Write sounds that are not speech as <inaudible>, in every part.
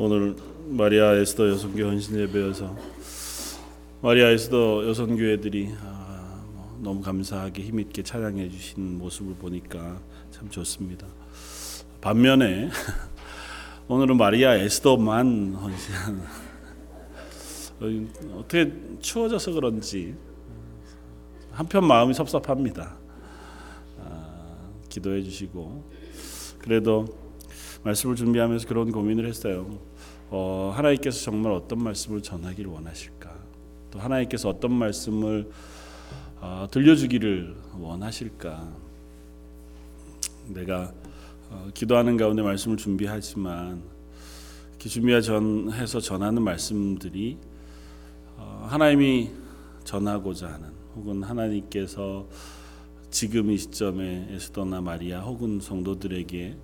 오늘 마리아 에스더 여성교 헌신 예배여서 마리아 에스더 여성교회들이 아, 뭐 너무 감사하게 힘 있게 찬양해 주신 모습을 보니까 참 좋습니다. 반면에 <laughs> 오늘은 마리아 에스더만 <laughs> 어, 어떻게 추워져서 그런지 한편 마음이 섭섭합니다. 아, 기도해 주시고 그래도 말씀을 준비하면서 그런 고민을 했어요. 어, 하나님께서 정말 어떤 말씀을 전하기를 원하실까? 또 하나님께서 어떤 말씀을 어, 들려주기를 원하실까? 내가 어, 기도하는 가운데 말씀을 준비하지만 준비하 전해서 전하는 말씀들이 어, 하나님이 전하고자 하는 혹은 하나님께서 지금 이 시점에 에스더나 마리아 혹은 성도들에게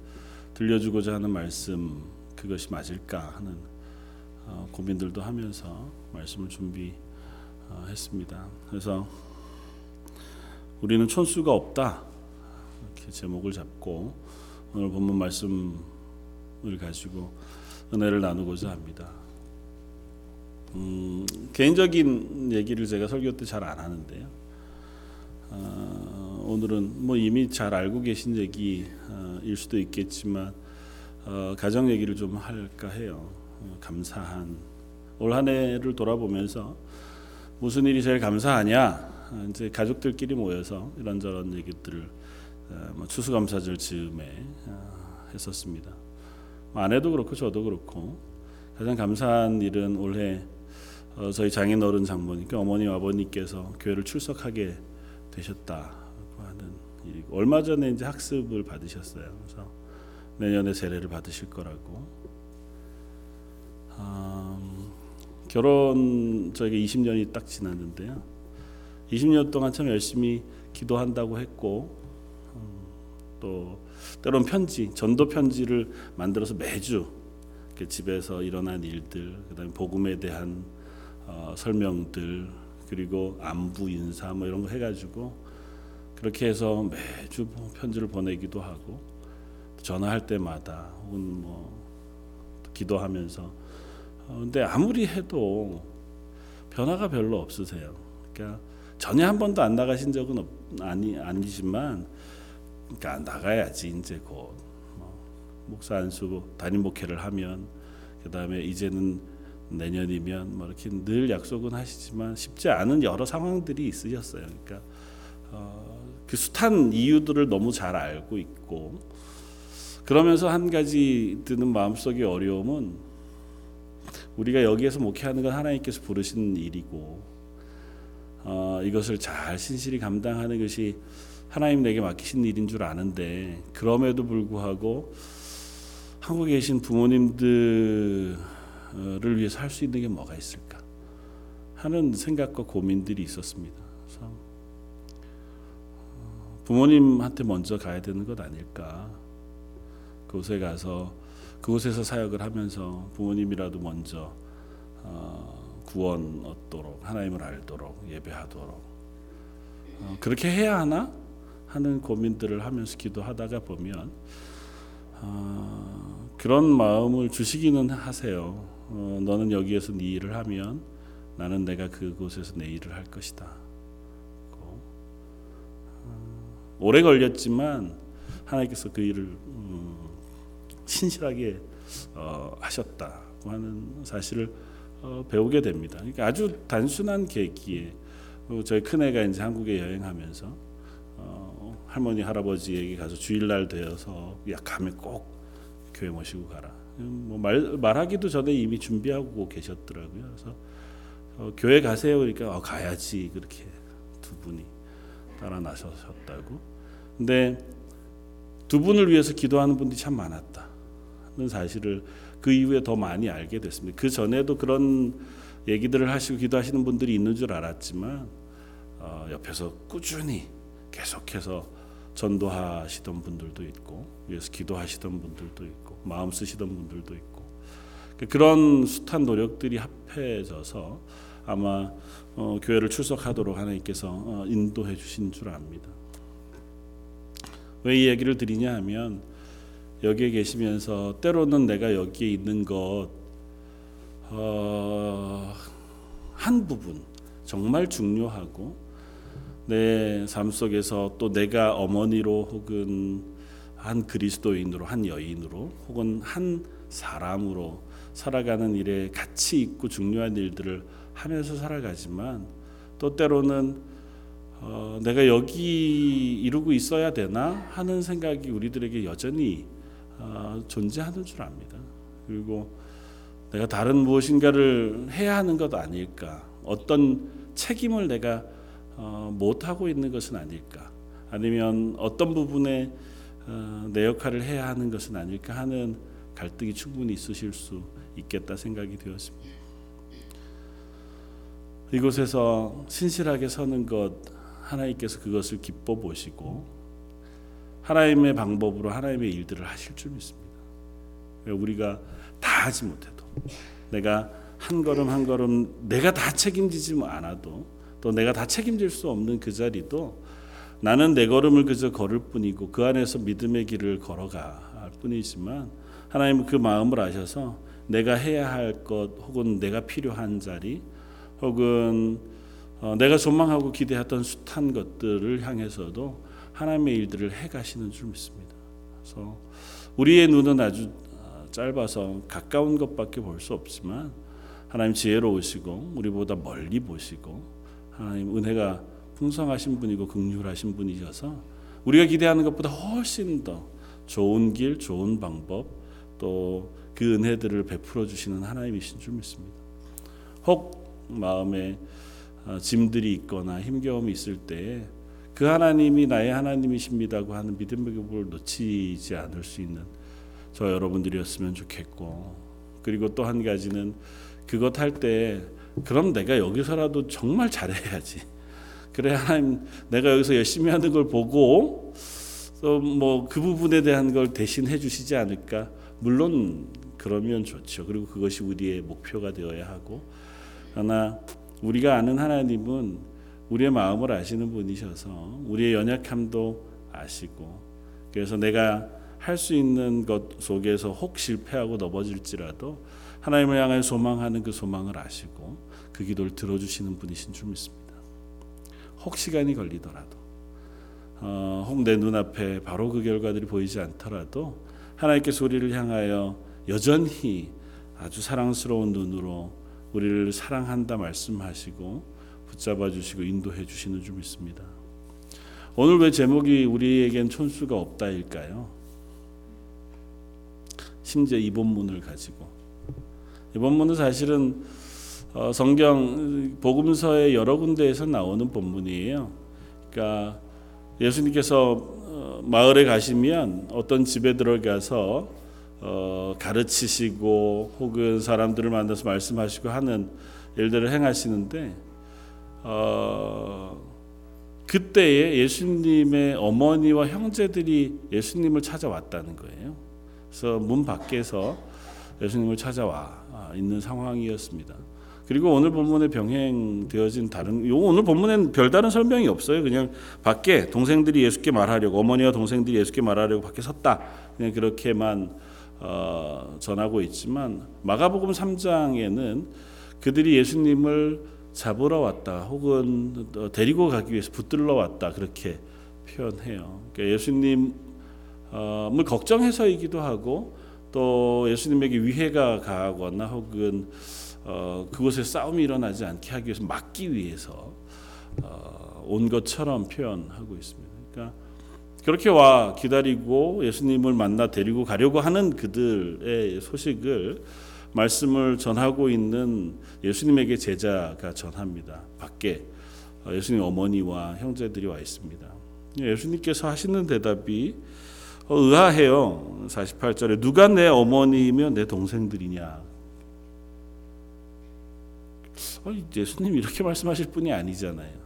들려주고자 하는 말씀 그것이 맞을까 하는 어, 고민들도 하면서 말씀을 준비했습니다. 그래서 우리는 촌수가 없다 이렇게 제목을 잡고 오늘 본문 말씀을 가지고 은혜를 나누고자 합니다. 음, 개인적인 얘기를 제가 설교 때 잘 안 하는데요. 어, 오늘은 뭐 이미 잘 알고 계신 얘기일 수도 있겠지만 어, 가정 얘기를 좀 할까 해요. 어, 감사한 올 한 해를 돌아보면서 무슨 일이 제일 감사하냐? 어, 이제 가족들끼리 모여서 이런저런 얘기들을 어, 뭐 추수감사절 즈음에 어, 했었습니다. 뭐 아내도 그렇고 저도 그렇고 가장 감사한 일은 올해 어, 저희 장인어른 장모님께 어머니 아버님께서 교회를 출석하게 되셨다고 하는 일이고 얼마 전에 이제 학습을 받으셨어요. 그래서 내년에 세례를 받으실 거라고. 음, 결혼 저에게 20년이 딱 지났는데요. 20년 동안 참 열심히 기도한다고 했고 음, 또 때론 편지, 전도 편지를 만들어서 매주 집에서 일어난 일들, 그다음에 복음에 대한 어, 설명들 그리고 안부 인사 뭐 이런 거 해가지고 그렇게 해서 매주 편지를 보내기도 하고 전화할 때마다 혹은 뭐 기도하면서 어, 근데 아무리 해도 변화가 별로 없으세요. 그러니까 전에 한 번도 안 나가신 적은 없, 아니 아니지만 그러니까 나가야지 이제 곧 뭐, 목사 안수 담임 목회를 하면 그 다음에 이제는 내년이면 뭐 이렇게 늘 약속은 하시지만 쉽지 않은 여러 상황들이 있으셨어요. 그러니까 어, 그 숱한 이유들을 너무 잘 알고 있고 그러면서 한 가지 드는 마음속의 어려움은 우리가 여기에서 목회하는 건 하나님께서 부르신 일이고 어, 이것을 잘 신실히 감당하는 것이 하나님 내게 맡기신 일인 줄 아는데 그럼에도 불구하고 한국에 계신 부모님들 를 위해서 할 수 있는 게 뭐가 있을까 하는 생각과 고민들이 있었습니다. 그래서 부모님한테 먼저 가야 되는 것 아닐까? 그곳에 가서 그곳에서 사역을 하면서 부모님이라도 먼저 구원 얻도록 하나님을 알도록 예배하도록 어, 그렇게 해야 하나 하는 고민들을 하면서 기도하다가 보면 어, 그런 마음을 주시기는 하세요. 어, 너는 여기에서 네 일을 하면 나는 내가 그곳에서 내 일을 할 것이다. 어, 오래 걸렸지만 하나님께서 그 일을 음, 신실하게 어, 하셨다고 하는 사실을 어, 배우게 됩니다. 그러니까 아주 단순한 계기에 어, 저희 큰 애가 이제 한국에 여행하면서 어, 할머니 할아버지에게 가서 주일날 되어서 약하면 꼭 교회 모시고 가라. 뭐 말, 말하기도 전에 이미 준비하고 계셨더라고요. 그래서 어, 교회 가세요. 그러니까 어, 가야지 그렇게 두 분이 따라 나서셨다고. 근데 두 분을 위해서 기도하는 분들이 참 많았다는 사실을 그 이후에 더 많이 알게 됐습니다. 그 전에도 그런 얘기들을 하시고 기도하시는 분들이 있는 줄 알았지만 어, 옆에서 꾸준히 계속해서 전도하시던 분들도 있고 위해서 기도하시던 분들도 있고 마음 쓰시던 분들도 있고 그런 숱한 노력들이 합해져서 아마 어, 교회를 출석하도록 하나님께서 어, 인도해 주신 줄 압니다. 왜 이 얘기를 드리냐 하면 여기에 계시면서 때로는 내가 여기에 있는 것 어, 한 부분 정말 중요하고 내 삶 속에서 또 내가 어머니로 혹은 한 그리스도인으로 한 여인으로 혹은 한 사람으로 살아가는 일에 가치 있고 중요한 일들을 하면서 살아가지만 또 때로는 어, 내가 여기 이루고 있어야 되나 하는 생각이 우리들에게 여전히 어, 존재하는 줄 압니다. 그리고 내가 다른 무엇인가를 해야 하는 것 아닐까? 어떤 책임을 내가 어, 못 하고 있는 것은 아닐까? 아니면 어떤 부분에 어, 내 역할을 해야 하는 것은 아닐까 하는 갈등이 충분히 있으실 수 있겠다 생각이 되었습니다. 이곳에서 신실하게 서는 것 하나님께서 그것을 기뻐 보시고 하나님의 방법으로 하나님의 일들을 하실 줄 믿습니다. 우리가 다 하지 못해도 내가 한 걸음 한 걸음 내가 다 책임지지 않아도 또 내가 다 책임질 수 없는 그 자리도 나는 내 걸음을 그저 걸을 뿐이고 그 안에서 믿음의 길을 걸어갈 뿐이지만 하나님은 그 마음을 아셔서 내가 해야 할 것 혹은 내가 필요한 자리 혹은 어, 내가 소망하고 기대했던 숱한 것들을 향해서도 하나님의 일들을 해 가시는 줄 믿습니다. 그래서 우리의 눈은 아주 어, 짧아서 가까운 것밖에 볼 수 없지만 하나님 지혜로우시고 우리보다 멀리 보시고 하나님 은혜가 풍성하신 분이고 극률하신 분이셔서 우리가 기대하는 것보다 훨씬 더 좋은 길, 좋은 방법 또 그 은혜들을 베풀어 주시는 하나님이신 줄 믿습니다. 혹 마음에 어, 짐들이 있거나 힘겨움이 있을 때 그 하나님이 나의 하나님이십니다고 하는 믿음의 기을 놓치지 않을 수 있는 저 여러분들이었으면 좋겠고 그리고 또 한 가지는 그것 할 때 그럼 내가 여기서라도 정말 잘해야지. 그래 하나님 내가 여기서 열심히 하는 걸 보고 뭐그 부분에 대한 걸 대신 해 주시지 않을까? 물론 그러면 좋죠. 그리고 그것이 우리의 목표가 되어야 하고. 그러나 우리가 아는 하나님은 우리의 마음을 아시는 분이셔서 우리의 연약함도 아시고 그래서 내가 할 수 있는 것 속에서 혹 실패하고 넘어질지라도 하나님을 향해 소망하는 그 소망을 아시고 그 기도를 들어주시는 분이신 줄 믿습니다. 혹 시간이 걸리더라도 어, 혹 내 눈앞에 바로 그 결과들이 보이지 않더라도 하나님께서 우리를 향하여 여전히 아주 사랑스러운 눈으로 우리를 사랑한다 말씀하시고 붙잡아 주시고 인도해 주시는 줄 믿습니다. 오늘 왜 제목이 우리에겐 촌수가 없다일까요? 심지어 이 본문을 가지고 이 본문은 사실은 어, 성경 복음서의 여러 군데에서 나오는 본문이에요. 그러니까 예수님께서 어, 마을에 가시면 어떤 집에 들어가서 어, 가르치시고 혹은 사람들을 만나서 말씀하시고 하는 일들을 행하시는데 어, 그때에 예수님의 어머니와 형제들이 예수님을 찾아왔다는 거예요. 그래서 문 밖에서 예수님을 찾아와 있는 상황이었습니다. 그리고 오늘 본문에 병행되어진 다른 요 오늘 본문엔 별다른 설명이 없어요. 그냥 밖에 동생들이 예수께 말하려고 어머니와 동생들이 예수께 말하려고 밖에 섰다. 그냥 그렇게만 어, 전하고 있지만 마가복음 3장에는 그들이 예수님을 잡으러 왔다 혹은 데리고 가기 위해서 붙들러 왔다 그렇게 표현해요. 그러니까 예수님을 걱정해서이기도 하고 또 예수님에게 위해가 가거나 혹은 어, 그곳에 싸움이 일어나지 않게 하기 위해서 막기 위해서 어, 온 것처럼 표현하고 있습니다. 그러니까 그렇게 와 기다리고 예수님을 만나 데리고 가려고 하는 그들의 소식을 말씀을 전하고 있는 예수님에게 제자가 전합니다. 밖에 어, 예수님 어머니와 형제들이 와 있습니다. 예수님께서 하시는 대답이 어, 의아해요. 48절에 누가 내 어머니며 내 동생들이냐. 예수님 이렇게 말씀하실 분이 아니잖아요.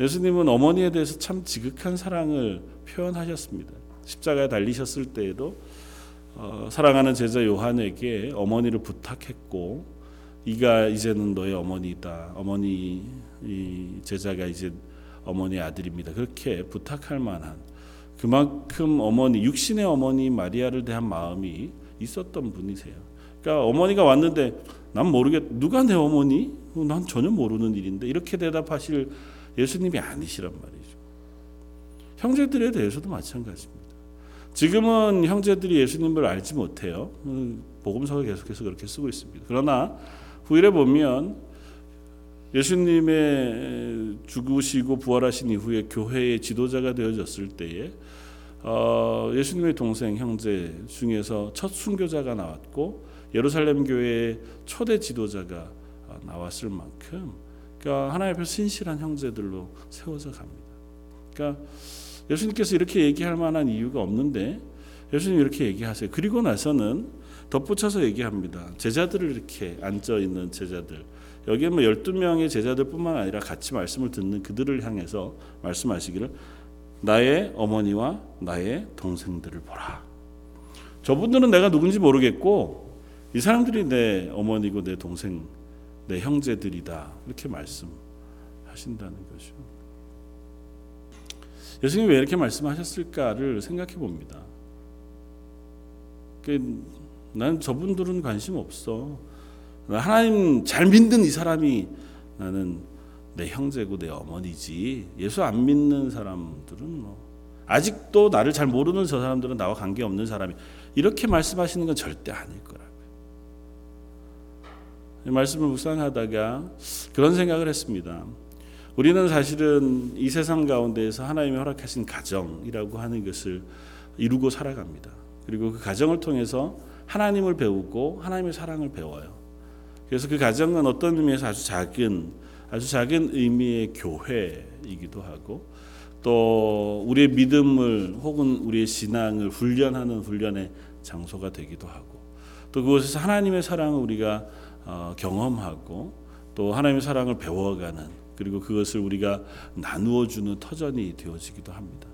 예수님은 어머니에 대해서 참 지극한 사랑을 표현하셨습니다. 십자가에 달리셨을 때에도 어, 사랑하는 제자 요한에게 어머니를 부탁했고 이가 이제는 너의 어머니다. 어머니 제자가 이제 어머니의 아들입니다. 그렇게 부탁할 만한 그만큼 어머니 육신의 어머니 마리아를 대한 마음이 있었던 분이세요. 그러니까 어머니가 왔는데 난 모르겠 누가 내 어머니? 어, 난 전혀 모르는 일인데 이렇게 대답하실 예수님이 아니시란 말이죠. 형제들에 대해서도 마찬가지입니다. 지금은 형제들이 예수님을 알지 못해요. 어, 복음서가 계속해서 그렇게 쓰고 있습니다. 그러나 후일에 보면 예수님의 죽으시고 부활하신 이후에 교회의 지도자가 되어졌을 때에 어, 예수님의 동생 형제 중에서 첫 순교자가 나왔고 예루살렘 교회의 초대 지도자가 나왔을 만큼 그러니까 하나님 앞에 신실한 형제들로 세워져 갑니다. 그러니까 예수님께서 이렇게 얘기할 만한 이유가 없는데 예수님 이렇게 얘기하세요. 그리고 나서는 덧붙여서 얘기합니다. 제자들을 이렇게 앉아 있는 제자들. 여기에 뭐 12명의 제자들뿐만 아니라 같이 말씀을 듣는 그들을 향해서 말씀하시기를 나의 어머니와 나의 동생들을 보라. 저분들은 내가 누군지 모르겠고 이 사람들이 내 어머니고 내 동생, 내 형제들이다. 이렇게 말씀하신다는 거죠. 예수님이 왜 이렇게 말씀하셨을까를 생각해 봅니다. 난 저분들은 관심 없어. 하나님 잘 믿는 이 사람이 나는 내 형제고 내 어머니지. 예수 안 믿는 사람들은 뭐 아직도 나를 잘 모르는 저 사람들은 나와 관계 없는 사람이 이렇게 말씀하시는 건 절대 아닐 거라고요. 이 말씀을 묵상하다가 그런 생각을 했습니다. 우리는 사실은 이 세상 가운데에서 하나님이 허락하신 가정이라고 하는 것을 이루고 살아갑니다. 그리고 그 가정을 통해서 하나님을 배우고 하나님의 사랑을 배워요. 그래서 그 가정은 어떤 의미에서 아주 작은 아주 작은 의미의 교회이기도 하고 또 우리의 믿음을 혹은 우리의 신앙을 훈련하는 훈련의 장소가 되기도 하고 또 그곳에서 하나님의 사랑을 우리가 어, 경험하고 또 하나님의 사랑을 배워가는 그리고 그것을 우리가 나누어 주는 터전이 되어지기도 합니다.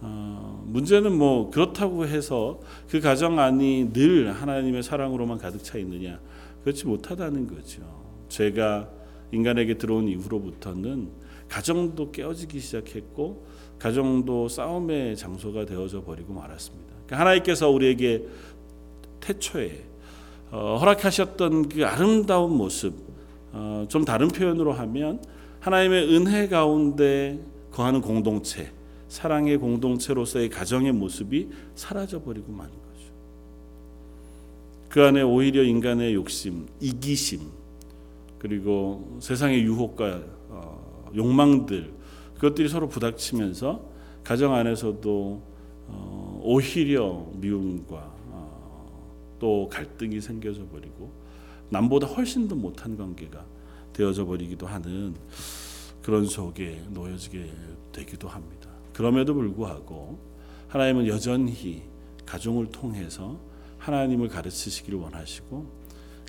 어, 문제는 뭐 그렇다고 해서 그 가정 안이 늘 하나님의 사랑으로만 가득 차 있느냐 그렇지 못하다는 거죠. 죄가 인간에게 들어온 이후로부터는 가정도 깨어지기 시작했고 가정도 싸움의 장소가 되어져 버리고 말았습니다. 그러니까 하나님께서 우리에게 태초에 어, 허락하셨던 그 아름다운 모습, 어, 좀 다른 표현으로 하면 하나님의 은혜 가운데 거하는 공동체, 사랑의 공동체로서의 가정의 모습이 사라져 버리고 만 거죠. 그 안에 오히려 인간의 욕심, 이기심, 그리고 세상의 유혹과 어, 욕망들 그것들이 서로 부닥치면서 가정 안에서도 어, 오히려 미움과 어, 또 갈등이 생겨져 버리고 남보다 훨씬 더 못한 관계가 되어져 버리기도 하는 그런 속에 놓여지게 되기도 합니다. 그럼에도 불구하고 하나님은 여전히 가정을 통해서 하나님을 가르치시기를 원하시고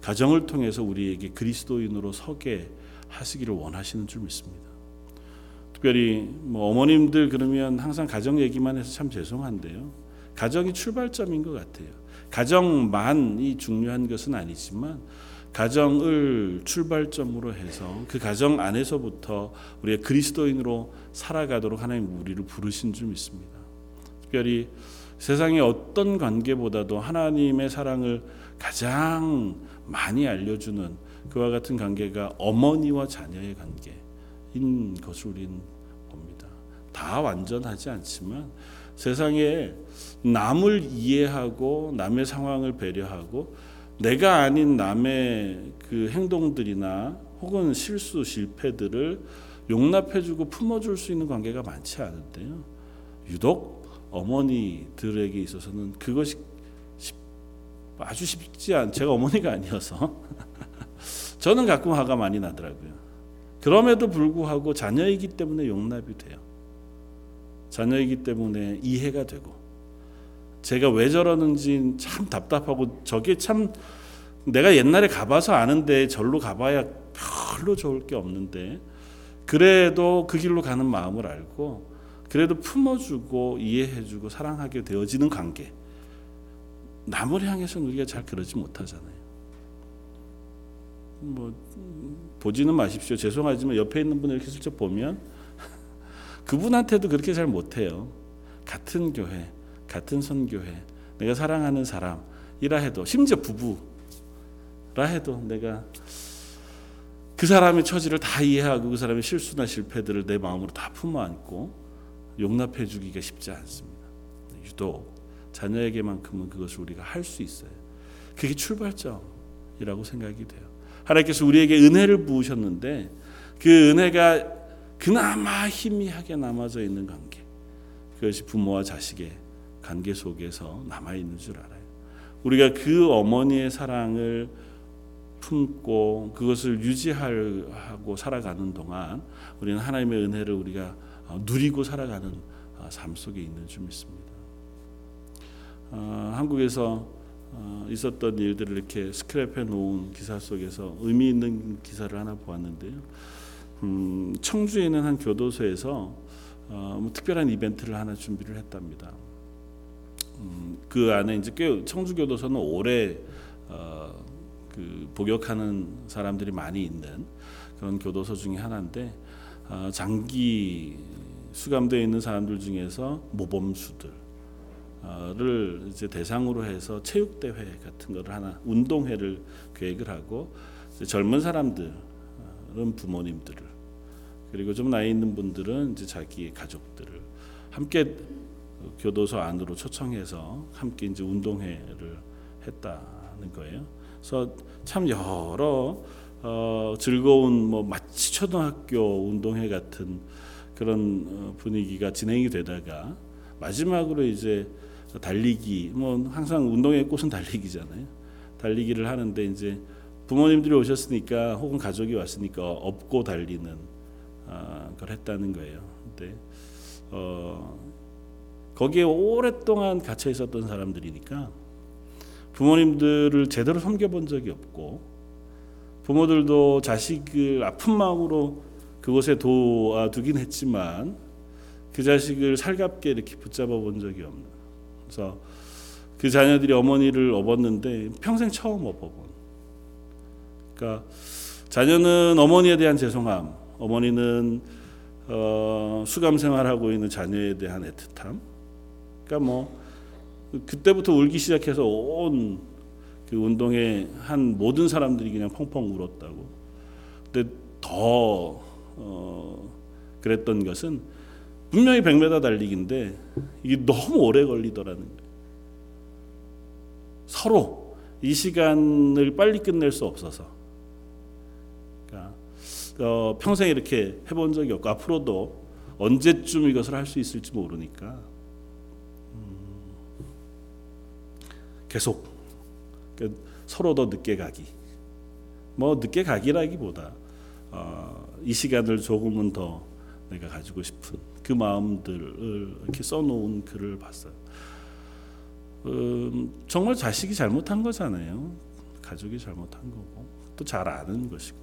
가정을 통해서 우리에게 그리스도인으로 서게 하시기를 원하시는 줄 믿습니다. 특별히 뭐 어머님들 그러면 항상 가정 얘기만 해서 참 죄송한데요. 가정이 출발점인 것 같아요. 가정만이 중요한 것은 아니지만 가정을 출발점으로 해서 그 가정 안에서부터 우리가 그리스도인으로 살아가도록 하나님 우리를 부르신 줄 믿습니다. 특별히 세상의 어떤 관계보다도 하나님의 사랑을 가장 많이 알려주는 그와 같은 관계가 어머니와 자녀의 관계인 것을 우리는 봅니다. 다 완전하지 않지만 세상에 남을 이해하고 남의 상황을 배려하고 내가 아닌 남의 그 행동들이나 혹은 실수 실패들을 용납해주고 품어줄 수 있는 관계가 많지 않은데요. 유독 어머니들에게 있어서는 그것이 아주 쉽지 않. 제가 어머니가 아니어서 <laughs> 저는 가끔 화가 많이 나더라고요. 그럼에도 불구하고 자녀이기 때문에 용납이 돼요. 자녀이기 때문에 이해가 되고 제가 왜 저러는지 참 답답하고 저게 참 내가 옛날에 가봐서 아는데 절로 가봐야 별로 좋을 게 없는데 그래도 그 길로 가는 마음을 알고 그래도 품어주고 이해해주고 사랑하게 되어지는 관계 남을 향해서는 우리가 잘 그러지 못하잖아요. 뭐 보지는 마십시오. 죄송하지만 옆에 있는 분을 이렇게 슬쩍 보면 <laughs> 그분한테도 그렇게 잘 못해요. 같은 교회, 같은 선교회, 내가 사랑하는 사람이라 해도 심지어 부부 해도 내가 그 사람의 처지를 다 이해하고 그 사람의 실수나 실패들을 내 마음으로 다 품어 안고 용납해 주기가 쉽지 않습니다. 유독 자녀에게만큼은 그것을 우리가 할 수 있어요. 그게 출발점이라고 생각이 돼요. 하나님께서 우리에게 은혜를 부으셨는데 그 은혜가 그나마 희미하게 남아져 있는 관계. 그것이 부모와 자식의 관계 속에서 남아 있는 줄 알아요. 우리가 그 어머니의 사랑을 품고 그것을 유지하고 살아가는 동안 우리는 하나님의 은혜를 우리가 누리고 살아가는 삶 속에 있는 줄 믿습니다. 어, 한국에서 어, 있었던 일들을 이렇게 스크랩해 놓은 기사 속에서 의미 있는 기사를 하나 보았는데요. 음, 청주에 있는 한 교도소에서 어, 뭐 특별한 이벤트를 하나 준비를 했답니다. 음, 그 안에 이제 꽤 청주 교도소는 오래 어, 그 복역하는 사람들이 많이 있는 그런 교도소 중에 하나인데 어, 장기 수감되어 있는 사람들 중에서 모범수들 를 이제 대상으로 해서 체육 대회 같은 거를 하나 운동회를 계획을 하고 젊은 사람들은 부모님들을 그리고 좀 나이 있는 분들은 이제 자기 가족들을 함께 교도소 안으로 초청해서 함께 이제 운동회를 했다는 거예요. 그래서 참 여러 어, 즐거운 뭐 마치 초등학교 운동회 같은 그런 어, 분위기가 진행이 되다가 마지막으로 이제 달리기 뭐 항상 운동의 꽃은 달리기잖아요. 달리기를 하는데 이제 부모님들이 오셨으니까 혹은 가족이 왔으니까 업고 달리는 아, 걸 했다는 거예요. 근데 어, 거기에 오랫동안 갇혀 있었던 사람들이니까 부모님들을 제대로 섬겨본 적이 없고 부모들도 자식을 아픈 마음으로 그곳에 도와두긴 했지만 그 자식을 살갑게 이렇게 붙잡아 본 적이 없는. 그래서 그 자녀들이 어머니를 업었는데 평생 처음 업어본. 그러니까 자녀는 어머니에 대한 죄송함, 어머니는 어, 수감 생활하고 있는 자녀에 대한 애틋함. 그러니까 뭐 그때부터 울기 시작해서 온 그 운동에 한 모든 사람들이 그냥 펑펑 울었다고. 근데 더 어, 그랬던 것은 분명히 100m 달리기인데 이게 너무 오래 걸리더라는 거예요. 서로 이 시간을 빨리 끝낼 수 없어서. 그러니까 어, 평생 이렇게 해본 적이 없고 앞으로도 언제쯤 이것을 할 수 있을지 모르니까 계속 그 서로 더 늦게 가기. 뭐 늦게 가기라기보다 어, 이 시간을 조금은 더 내가 가지고 싶은 그 마음들을 이렇게 써놓은 글을 봤어요. 음, 정말 자식이 잘못한 거잖아요. 가족이 잘못한 거고 또 잘 아는 것이고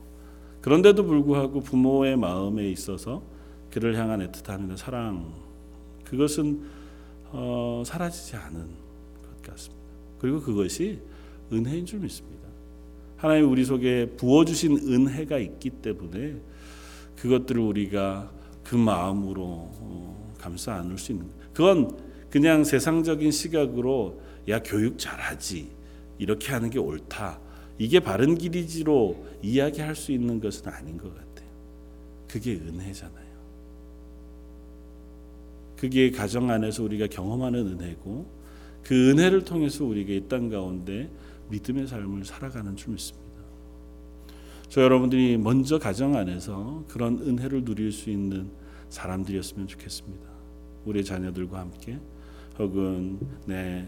그런데도 불구하고 부모의 마음에 있어서 그를 향한 애틋함이나 사랑 그것은 어, 사라지지 않은 것 같습니다. 그리고 그것이 은혜인 줄 믿습니다. 하나님 우리 속에 부어 주신 은혜가 있기 때문에 그것들을 우리가 그 마음으로 어, 감싸 안을 수 있는 그건 그냥 세상적인 시각으로 야 교육 잘하지 이렇게 하는 게 옳다 이게 바른 길이지로 이야기할 수 있는 것은 아닌 것 같아요. 그게 은혜잖아요. 그게 가정 안에서 우리가 경험하는 은혜고 그 은혜를 통해서 우리가 이땅 가운데 믿음의 삶을 살아가는 줄 믿습니다. 저 여러분들이 먼저 가정 안에서 그런 은혜를 누릴 수 있는 사람들이었으면 좋겠습니다. 우리 자녀들과 함께 혹은 내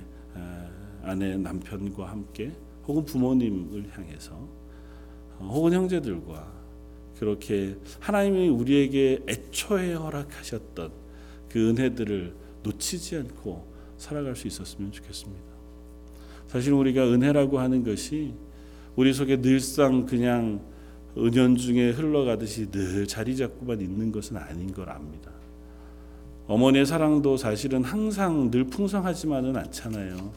아내 남편과 함께 혹은 부모님을 향해서 어, 혹은 형제들과 그렇게 하나님이 우리에게 애초에 허락하셨던 그 은혜들을 놓치지 않고 살아갈 수 있었으면 좋겠습니다. 사실 우리가 은혜라고 하는 것이 우리 속에 늘상 그냥 은연중에 흘러가듯이 늘 자리 잡고만 있는 것은 아닌 걸 압니다. 어머니의 사랑도 사실은 항상 늘 풍성하지만은 않잖아요.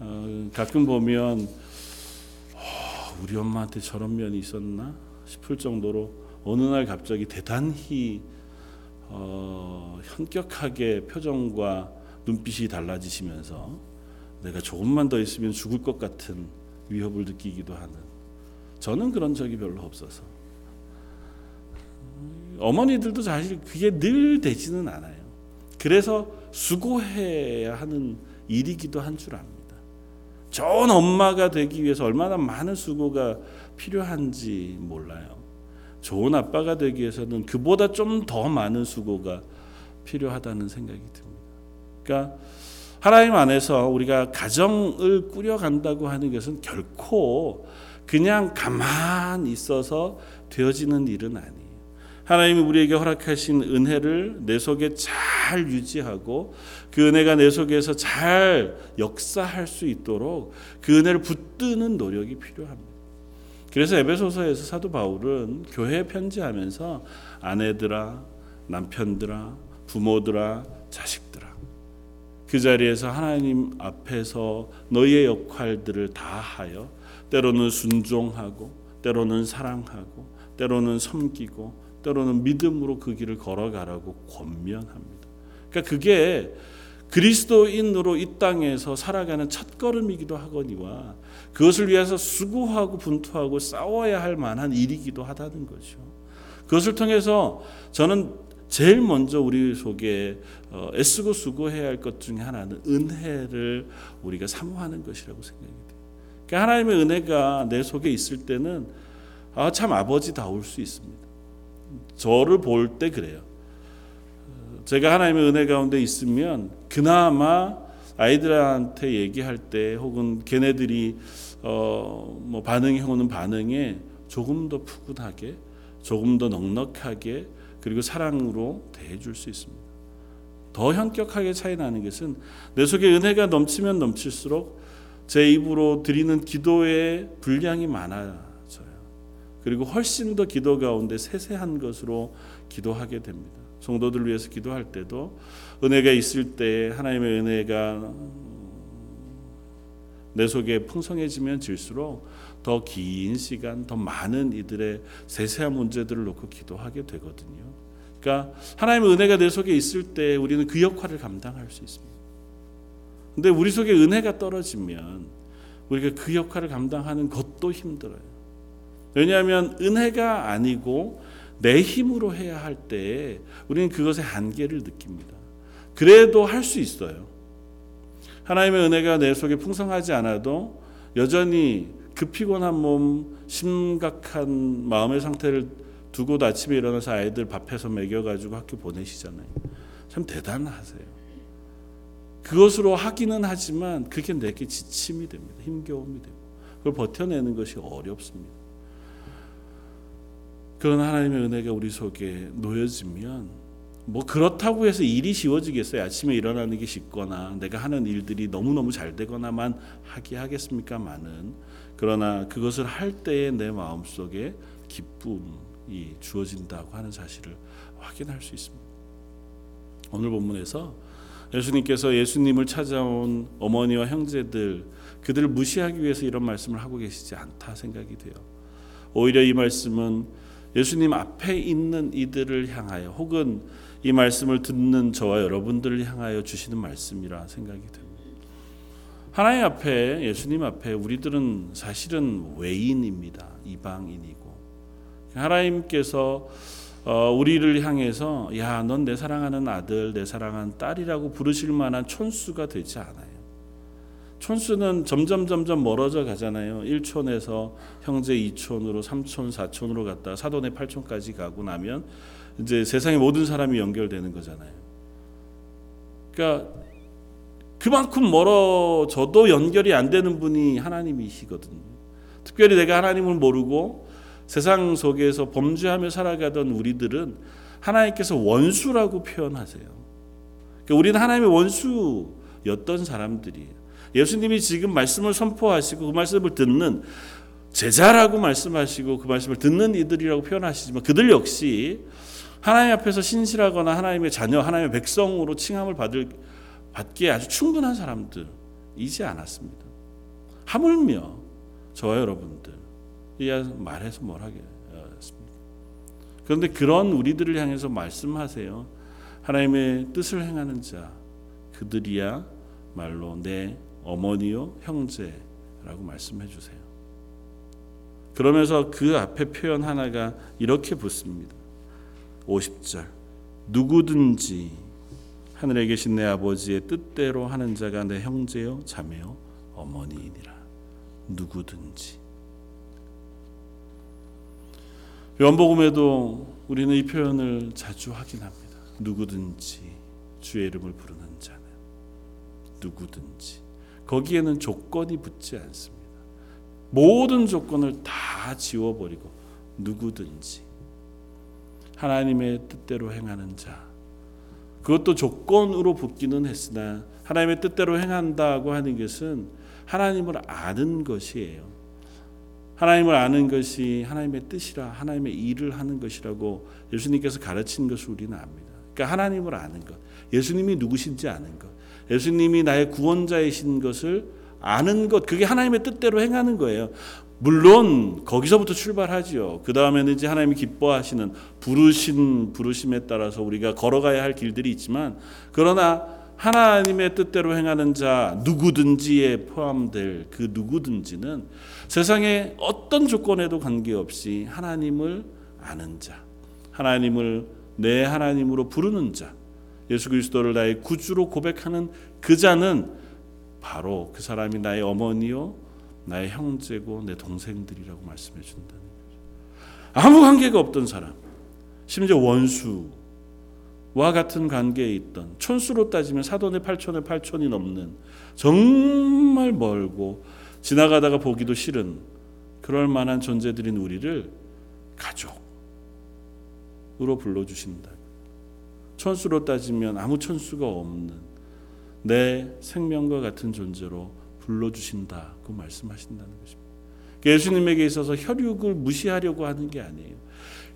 어, 가끔 보면 어, 우리 엄마한테 저런 면이 있었나 싶을 정도로 어느 날 갑자기 대단히 어, 현격하게 표정과 눈빛이 달라지시면서 내가 조금만 더 있으면 죽을 것 같은 위협을 느끼기도 하는 저는 그런 적이 별로 없어서 어머니들도 사실 그게 늘 되지는 않아요. 그래서 수고해야 하는 일이기도 한 줄 압니다. 좋은 엄마가 되기 위해서 얼마나 많은 수고가 필요한지 몰라요. 좋은 아빠가 되기 위해서는 그보다 좀 더 많은 수고가 필요하다는 생각이 듭니다. 그러니까 하나님 안에서 우리가 가정을 꾸려간다고 하는 것은 결코 그냥 가만 있어서 되어지는 일은 아니에요. 하나님이 우리에게 허락하신 은혜를 내 속에 잘 유지하고 그 은혜가 내 속에서 잘 역사할 수 있도록 그 은혜를 붙드는 노력이 필요합니다. 그래서 에베소서에서 사도 바울은 교회에 편지하면서 아내들아, 남편들아, 부모들아, 자식들아 그 자리에서 하나님 앞에서 너희의 역할들을 다 하여 때로는 순종하고 때로는 사랑하고 때로는 섬기고 때로는 믿음으로 그 길을 걸어가라고 권면합니다. 그러니까 그게 그리스도인으로 이 땅에서 살아가는 첫걸음이기도 하거니와 그것을 위해서 수고하고 분투하고 싸워야 할 만한 일이기도 하다는 거죠. 그것을 통해서 저는 제일 먼저 우리 속에 어, 애쓰고 수고해야 할 것 중에 하나는 은혜를 우리가 사모하는 것이라고 생각이 돼요. 그러니까 하나님의 은혜가 내 속에 있을 때는 아, 참 아버지다울 수 있습니다. 저를 볼 때 그래요. 제가 하나님의 은혜 가운데 있으면 그나마 아이들한테 얘기할 때 혹은 걔네들이 어 뭐 반응이 오는 반응에 조금 더 푸근하게 조금 더 넉넉하게 그리고 사랑으로 대해줄 수 있습니다. 더 현격하게 차이 나는 것은 내 속에 은혜가 넘치면 넘칠수록 제 입으로 드리는 기도의 분량이 많아져요. 그리고 훨씬 더 기도 가운데 세세한 것으로 기도하게 됩니다. 성도들 위해서 기도할 때도 은혜가 있을 때 하나님의 은혜가 내 속에 풍성해지면 질수록 더 긴 시간, 더 많은 이들의 세세한 문제들을 놓고 기도하게 되거든요. 그러니까 하나님의 은혜가 내 속에 있을 때 우리는 그 역할을 감당할 수 있습니다. 근데 우리 속에 은혜가 떨어지면 우리가 그 역할을 감당하는 것도 힘들어요. 왜냐하면 은혜가 아니고 내 힘으로 해야 할 때 우리는 그것의 한계를 느낍니다. 그래도 할 수 있어요. 하나님의 은혜가 내 속에 풍성하지 않아도 여전히 그 피곤한 몸, 심각한 마음의 상태를 두고 아침에 일어나서 아이들 밥해서 먹여가지고 학교 보내시잖아요. 참 대단하세요. 그것으로 하기는 하지만 그게 내게 지침이 됩니다. 힘겨움이 되고 그걸 버텨내는 것이 어렵습니다. 그런 하나님의 은혜가 우리 속에 놓여지면 뭐 그렇다고 해서 일이 쉬워지겠어요? 아침에 일어나는 게 쉽거나 내가 하는 일들이 너무너무 잘 되거나만 하기 하겠습니까만은 그러나 그것을 할 때에 내 마음속에 기쁨 이 주어진다고 하는 사실을 확인할 수 있습니다. 오늘 본문에서 예수님께서 예수님을 찾아온 어머니와 형제들 그들을 무시하기 위해서 이런 말씀을 하고 계시지 않다 생각이 돼요. 오히려 이 말씀은 예수님 앞에 있는 이들을 향하여 혹은 이 말씀을 듣는 저와 여러분들을 향하여 주시는 말씀이라 생각이 됩니다. 하나님 앞에 예수님 앞에 우리들은 사실은 외인입니다. 이방인이고 하나님께서 어, 우리를 향해서 야, 넌 내 사랑하는 아들, 내 사랑하는 딸이라고 부르실 만한 촌수가 되지 않아요. 촌수는 점점 점점 멀어져 가잖아요. 1촌에서 형제 2촌으로 3촌, 4촌으로 갔다 사돈의 8촌까지 가고 나면 이제 세상의 모든 사람이 연결되는 거잖아요. 그러니까 그만큼 멀어져도 연결이 안 되는 분이 하나님이시거든요. 특별히 내가 하나님을 모르고 세상 속에서 범죄하며 살아가던 우리들은 하나님께서 원수라고 표현하세요. 그러니까 우리는 하나님의 원수였던 사람들이에요. 예수님이 지금 말씀을 선포하시고 그 말씀을 듣는 제자라고 말씀하시고 그 말씀을 듣는 이들이라고 표현하시지만 그들 역시 하나님 앞에서 신실하거나 하나님의 자녀, 하나님의 백성으로 칭함을 받을 받기에 아주 충분한 사람들이지 않았습니다. 하물며 저와 여러분들 이 말해서 뭘 하겠습니까? 그런데 그런 우리들을 향해서 말씀하세요. 하나님의 뜻을 행하는 자 그들이야 말로 내 어머니요 형제라고 라고 말씀해 주세요. 그러면서 그 앞에 표현 하나가 이렇게 붙습니다. 50절. 누구든지 하늘에 계신 내 아버지의 뜻대로 하는 자가 내 형제요 자매요 어머니이니라. 누구든지. 요한복음에도 우리는 이 표현을 자주 확인합니다. 누구든지 주의 이름을 부르는 자는 누구든지 거기에는 조건이 붙지 않습니다. 모든 조건을 다 지워버리고 누구든지 하나님의 뜻대로 행하는 자 그것도 조건으로 붙기는 했으나 하나님의 뜻대로 행한다고 하는 것은 하나님을 아는 것이에요. 하나님을 아는 것이 하나님의 뜻이라 하나님의 일을 하는 것이라고 예수님께서 가르친 것을 우리는 압니다. 그러니까 하나님을 아는 것, 예수님이 누구신지 아는 것, 예수님이 나의 구원자이신 것을 아는 것, 그게 하나님의 뜻대로 행하는 거예요. 물론 거기서부터 출발하지요. 그 다음에는 이제 하나님이 기뻐하시는 부르신 부르심에 따라서 우리가 걸어가야 할 길들이 있지만 그러나 하나님의 뜻대로 행하는 자 누구든지에 포함될 그 누구든지는 세상의 어떤 조건에도 관계없이 하나님을 아는 자, 하나님을 내 하나님으로 부르는 자, 예수 그리스도를 나의 구주로 고백하는 그 자는 바로 그 사람이 나의 어머니요, 나의 형제고 내 동생들이라고 말씀해 준다는 거죠. 아무 관계가 없던 사람, 심지어 원수, 와 같은 관계에 있던 촌수로 따지면 사돈의 팔촌의 팔촌이 넘는 정말 멀고 지나가다가 보기도 싫은 그럴 만한 존재들인 우리를 가족으로 불러주신다. 천수로 따지면 아무 천수가 없는 내 생명과 같은 존재로 불러주신다고 말씀하신다는 것입니다. 그러니까 예수님에게 있어서 혈육을 무시하려고 하는 게 아니에요.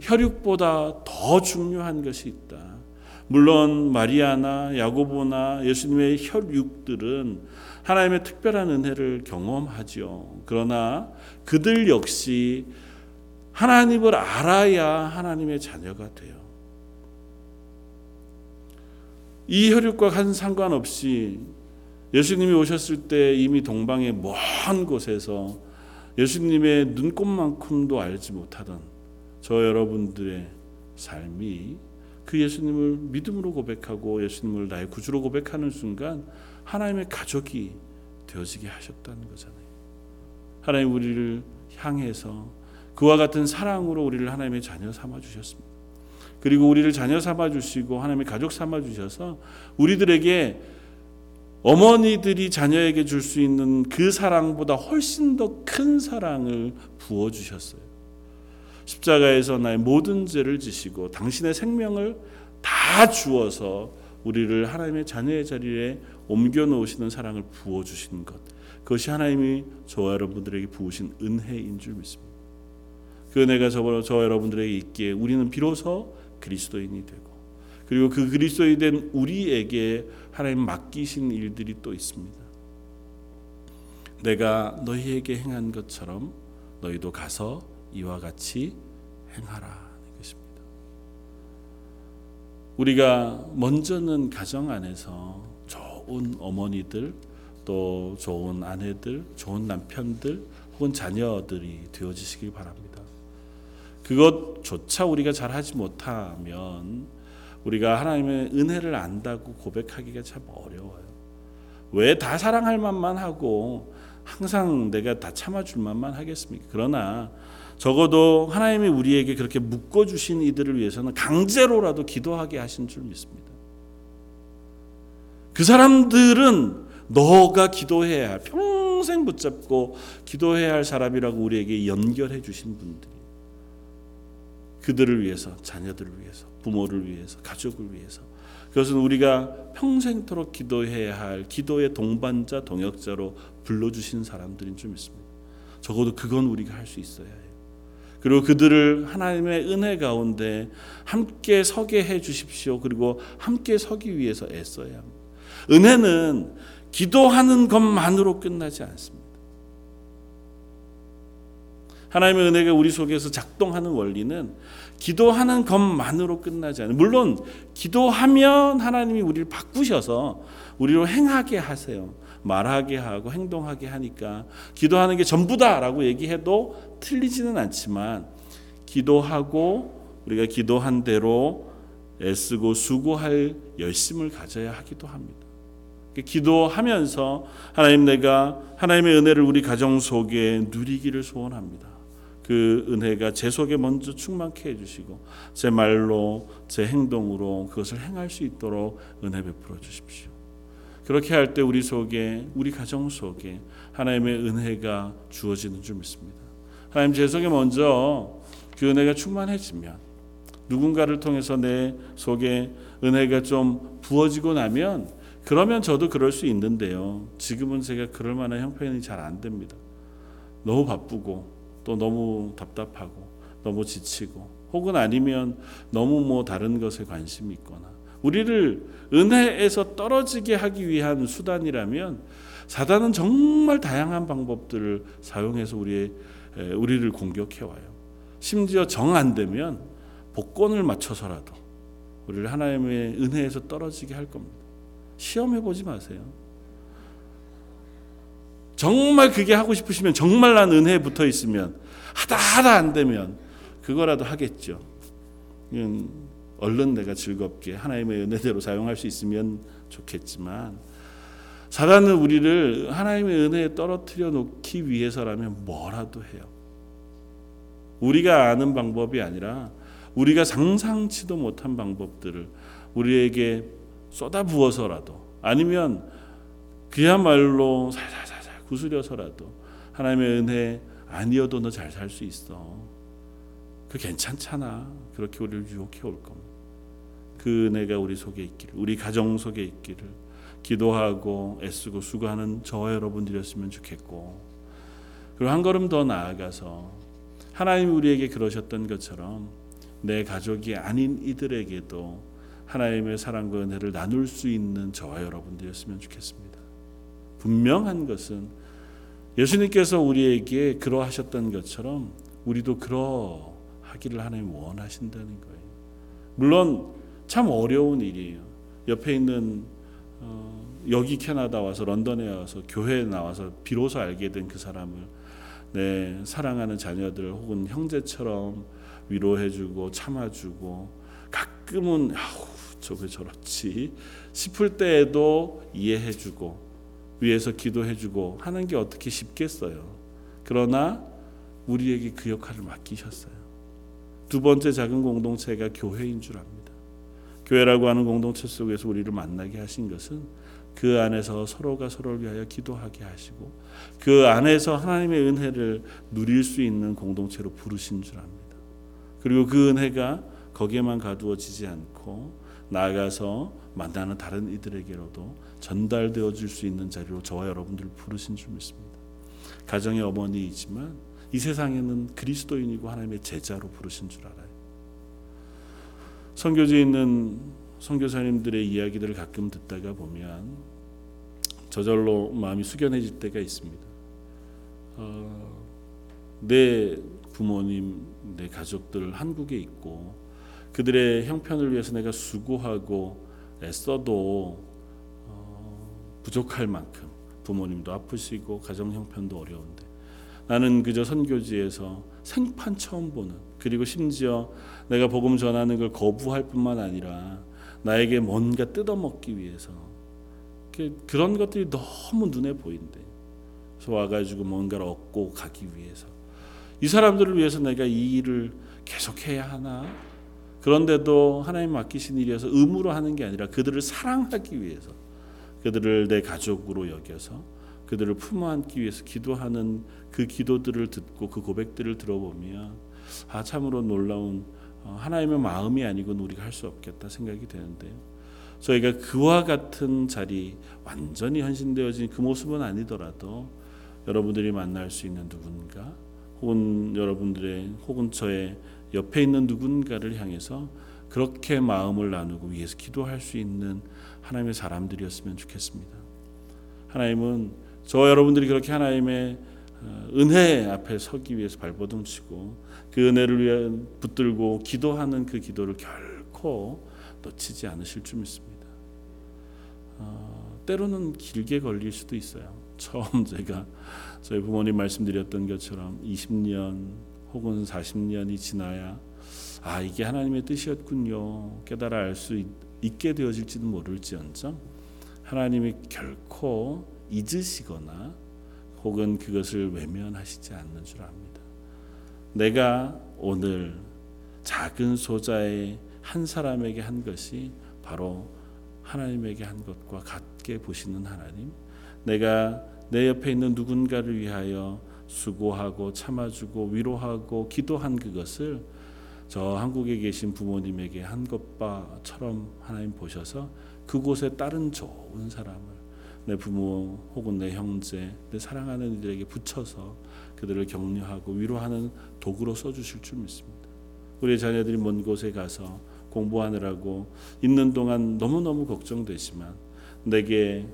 혈육보다 더 중요한 것이 있다. 물론 마리아나 야고보나 예수님의 혈육들은 하나님의 특별한 은혜를 경험하죠. 그러나 그들 역시 하나님을 알아야 하나님의 자녀가 돼요. 이 혈육과 한 상관없이 예수님이 오셨을 때 이미 동방의 먼 곳에서 예수님의 눈꼽만큼도 알지 못하던 저 여러분들의 삶이 그 예수님을 믿음으로 고백하고 예수님을 나의 구주로 고백하는 순간 하나님의 가족이 되어지게 하셨다는 거잖아요. 하나님 우리를 향해서 그와 같은 사랑으로 우리를 하나님의 자녀 삼아 주셨습니다. 그리고 우리를 자녀 삼아 주시고 하나님의 가족 삼아 주셔서 우리들에게 어머니들이 자녀에게 줄 수 있는 그 사랑보다 훨씬 더 큰 사랑을 부어 주셨어요. 십자가에서 나의 모든 죄를 지시고 당신의 생명을 다 주어서 우리를 하나님의 자녀의 자리에 옮겨 놓으시는 사랑을 부어 주신 것. 그것이 하나님이 저와 여러분들에게 부으신 은혜인 줄 믿습니다. 그 은혜가 저, 저 여러분들에게 있기에 우리는 비로소 그리스도인이 되고 그리고 그 그리스도인 된 우리에게 하나님 맡기신 일들이 또 있습니다. 내가 너희에게 행한 것처럼 너희도 가서 이와 같이 행하라 것입니다. 우리가 먼저는 가정 안에서 좋은 어머니들 또 좋은 아내들, 좋은 남편들 혹은 자녀들이 되어지시길 바랍니다. 그것조차 우리가 잘 하지 못하면 우리가 하나님의 은혜를 안다고 고백하기가 참 어려워요. 왜 다 사랑할 만만 하고 항상 내가 다 참아줄 만만 하겠습니까? 그러나 적어도 하나님이 우리에게 그렇게 묶어 주신 이들을 위해서는 강제로라도 기도하게 하신 줄 믿습니다. 그 사람들은 너가 기도해야 할 평생 붙잡고 기도해야 할 사람이라고 우리에게 연결해 주신 분들이 그들을 위해서 자녀들을 위해서 부모를 위해서 가족을 위해서 그것은 우리가 평생토록 기도해야 할 기도의 동반자 동역자로 불러주신 사람들인 줄 믿습니다. 적어도 그건 우리가 할 수 있어야 해요. 그리고 그들을 하나님의 은혜 가운데 함께 서게 해 주십시오. 그리고 함께 서기 위해서 애써야 합니다. 은혜는 기도하는 것만으로 끝나지 않습니다. 하나님의 은혜가 우리 속에서 작동하는 원리는 기도하는 것만으로 끝나지 않아요. 물론 기도하면 하나님이 우리를 바꾸셔서 우리로 행하게 하세요. 말하게 하고 행동하게 하니까 기도하는 게 전부다라고 얘기해도 틀리지는 않지만 기도하고 우리가 기도한 대로 애쓰고 수고할 열심을 가져야 하기도 합니다. 기도하면서 하나님 내가 하나님의 은혜를 우리 가정 속에 누리기를 소원합니다. 그 은혜가 제 속에 먼저 충만케 해주시고 제 말로 제 행동으로 그것을 행할 수 있도록 은혜 베풀어 주십시오. 그렇게 할 때 우리 속에 우리 가정 속에 하나님의 은혜가 주어지는 줄 믿습니다. 하나님 제 속에 먼저 그 은혜가 충만해지면 누군가를 통해서 내 속에 은혜가 좀 부어지고 나면 그러면 저도 그럴 수 있는데요. 지금은 제가 그럴 만한 형편이 잘 안 됩니다. 너무 바쁘고 또 너무 답답하고 너무 지치고 혹은 아니면 너무 뭐 다른 것에 관심이 있거나 우리를 은혜에서 떨어지게 하기 위한 수단이라면 사단은 정말 다양한 방법들을 사용해서 우리의 우리를 공격해 와요. 심지어 정 안 되면 복권을 맞춰서라도 우리를 하나님의 은혜에서 떨어지게 할 겁니다. 시험해 보지 마세요. 정말 그게 하고 싶으시면 정말 난 은혜에 붙어 있으면 하다 하다 안 되면 그거라도 하겠죠. 얼른 내가 즐겁게 하나님의 은혜대로 사용할 수 있으면 좋겠지만 사단은 우리를 하나님의 은혜에 떨어뜨려 놓기 위해서라면 뭐라도 해요. 우리가 아는 방법이 아니라 우리가 상상치도 못한 방법들을 우리에게 쏟아부어서라도 아니면 그야말로 살살살살 구스려서라도 하나님의 은혜 아니어도 너 잘 살 수 있어. 그 괜찮잖아. 그렇게 우리를 유혹해 올 겁니다. 그 은혜가 우리 속에 있기를, 우리 가정 속에 있기를 기도하고 애쓰고 수고하는 저와 여러분들이었으면 좋겠고, 그리고 한 걸음 더 나아가서 하나님이 우리에게 그러셨던 것처럼 내 가족이 아닌 이들에게도 하나님의 사랑과 은혜를 나눌 수 있는 저와 여러분들이었으면 좋겠습니다. 분명한 것은 예수님께서 우리에게 그러하셨던 것처럼 우리도 그러하기를 하나님 원하신다는 거예요. 물론 참 어려운 일이에요. 옆에 있는 어, 여기 캐나다 와서 런던에 와서 교회에 나와서 비로소 알게 된 그 사람을 내 사랑하는 자녀들 혹은 형제처럼 위로해주고 참아주고 가끔은 저왜 저렇지 싶을 때에도 이해해주고 위해서 기도해주고 하는 게 어떻게 쉽겠어요. 그러나 우리에게 그 역할을 맡기셨어요. 두 번째 작은 공동체가 교회인 줄 압니다. 교회라고 하는 공동체 속에서 우리를 만나게 하신 것은 그 안에서 서로가 서로를 위하여 기도하게 하시고 그 안에서 하나님의 은혜를 누릴 수 있는 공동체로 부르신 줄 압니다. 그리고 그 은혜가 거기에만 가두어지지 않고 나아가서 만나는 다른 이들에게로도 전달되어 줄 수 있는 자리로 저와 여러분들을 부르신 줄 믿습니다. 가정의 어머니이지만 이 세상에는 그리스도인이고 하나님의 제자로 부르신 줄 알아요. 선교지에 있는 선교사님들의 이야기들을 가끔 듣다가 보면 저절로 마음이 숙연해질 때가 있습니다. 어, 내 부모님, 내 가족들 한국에 있고 그들의 형편을 위해서 내가 수고하고 애써도 어, 부족할 만큼 부모님도 아프시고 가정 형편도 어려운데 나는 그저 선교지에서 생판 처음 보는 그리고 심지어 내가 복음 전하는 걸 거부할 뿐만 아니라 나에게 뭔가 뜯어먹기 위해서 그런 것들이 너무 눈에 보인대. 그래서 와가지고 뭔가를 얻고 가기 위해서 이 사람들을 위해서 내가 이 일을 계속해야 하나? 그런데도 하나님 맡기신 일이어서 의무로 하는 게 아니라 그들을 사랑하기 위해서 그들을 내 가족으로 여겨서 그들을 품어 안기 위해서 기도하는 그 기도들을 듣고 그 고백들을 들어보면 아 참으로 놀라운 어, 하나님의 마음이 아니고는 우리가 할 수 없겠다 생각이 되는데요. 저희가 그와 같은 자리 완전히 헌신되어진 그 모습은 아니더라도 여러분들이 만날 수 있는 누군가 혹은 여러분들의 혹은 저의 옆에 있는 누군가를 향해서 그렇게 마음을 나누고 위해서 기도할 수 있는 하나님의 사람들이었으면 좋겠습니다. 하나님은 저 여러분들이 그렇게 하나님의 어, 은혜 앞에 서기 위해서 발버둥 치고 그 은혜를 위해 붙들고 기도하는 그 기도를 결코 놓치지 않으실 줄 믿습니다. 어, 때로는 길게 걸릴 수도 있어요. 처음 <laughs> 제가 저희 부모님 말씀드렸던 것처럼 20년 혹은 40년이 지나야 아 이게 하나님의 뜻이었군요 깨달아 알 수 있게 되어질지는 모를지언정 하나님이 결코 잊으시거나 혹은 그것을 외면하시지 않는 줄 압니다. 내가 오늘 작은 소자의 한 사람에게 한 것이 바로 하나님에게 한 것과 같게 보시는 하나님. 내가 내 옆에 있는 누군가를 위하여 수고하고 참아주고 위로하고 기도한 그것을 저 한국에 계신 부모님에게 한 것과처럼 하나님 보셔서 그곳에 다른 좋은 사람을 내 부모 혹은 내 형제, 내 사랑하는 이들에게 붙여서 그들을 격려하고 위로하는 도구로 써주실 줄 믿습니다. 우리 자녀들이 먼 곳에 가서 공부하느라고 있는 동안 너무너무 걱정되지만 내게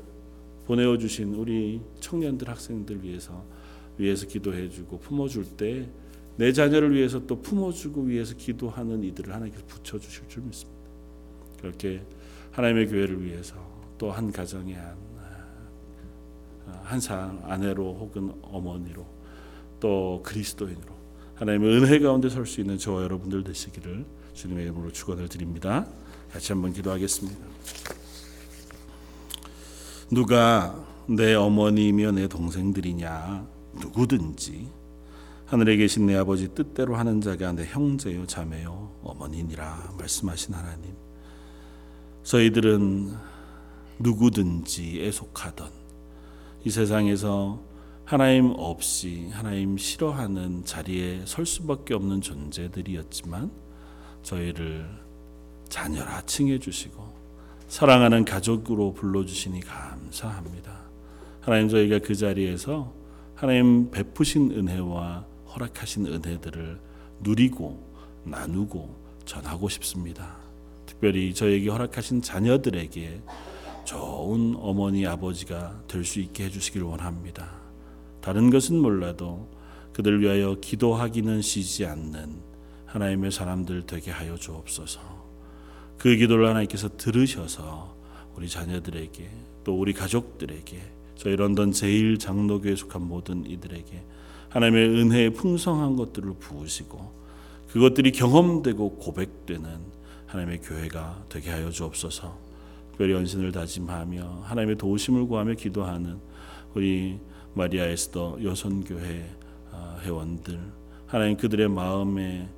보내어 주신 우리 청년들 학생들 위해서 위해서 기도해 주고 품어 줄 때 내 자녀를 위해서 또 품어 주고 위해서 기도하는 이들을 하나님께서 붙여 주실 줄 믿습니다. 그렇게 하나님의 교회를 위해서 또 한 가정의 한 한 아내로 혹은 어머니로 또 그리스도인으로 하나님의 은혜 가운데 설 수 있는 저와 여러분들 되시기를 주님의 이름으로 축원을 드립니다. 같이 한번 기도하겠습니다. 누가 내 어머니며 내 동생들이냐 누구든지 하늘에 계신 내 아버지 뜻대로 하는 자가 내 형제요 자매요 어머니니라 말씀하신 하나님. 저희들은 누구든지에 속하던 이 세상에서 하나님 없이 하나님 싫어하는 자리에 설 수밖에 없는 존재들이었지만 저희를 자녀라 칭해 주시고 사랑하는 가족으로 불러 주시니 감사합니다. 하나님 저희가 그 자리에서 하나님 베푸신 은혜와 허락하신 은혜들을 누리고 나누고 전하고 싶습니다. 특별히 저에게 허락하신 자녀들에게 좋은 어머니 아버지가 될 수 있게 해주시길 원합니다. 다른 것은 몰라도 그들 위하여 기도하기는 쉬지 않는 하나님의 사람들 되게 하여 주옵소서. 그 기도를 하나님께서 들으셔서 우리 자녀들에게 또 우리 가족들에게 저희 런던 제일 장로교에 속한 모든 이들에게 하나님의 은혜의 풍성한 것들을 부으시고 그것들이 경험되고 고백되는 하나님의 교회가 되게 하여 주옵소서. 특별히 연신을 다짐하며 하나님의 도우심을 구하며 기도하는 우리 마리아 에스더 여선교회 아, 회원들 하나님 그들의 마음에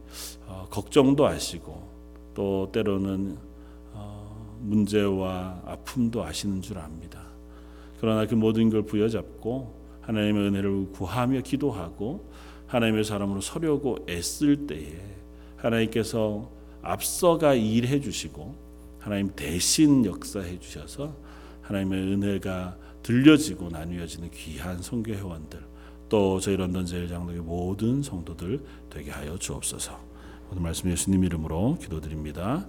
어, 걱정도 아시고 또 때로는 어, 문제와 아픔도 아시는 줄 압니다. 그러나 그 모든 걸 부여잡고 하나님의 은혜를 구하며 기도하고 하나님의 사람으로 서려고 애쓸 때에 하나님께서 앞서가 일해 주시고 하나님 대신 역사해 주셔서 하나님의 은혜가 들려지고 나뉘어지는 귀한 성교 회원들 또 저희 런던 제일장로의 모든 성도들 되게 하여 주옵소서. 오늘 말씀 예수님 이름으로 기도드립니다.